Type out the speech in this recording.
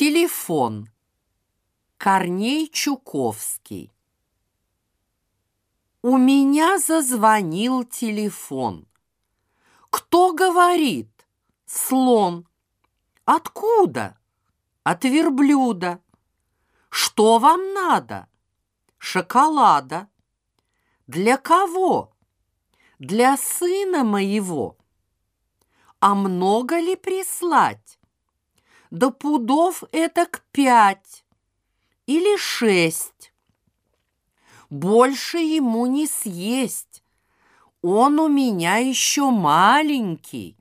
Телефон. Корней Чуковский. У меня зазвонил телефон. Кто говорит? Слон. Откуда? От верблюда. Что вам надо? Шоколада. Для кого? Для сына моего. А много ли прислать? До пудов это к пять или шесть. Больше ему не съесть. Он у меня еще маленький.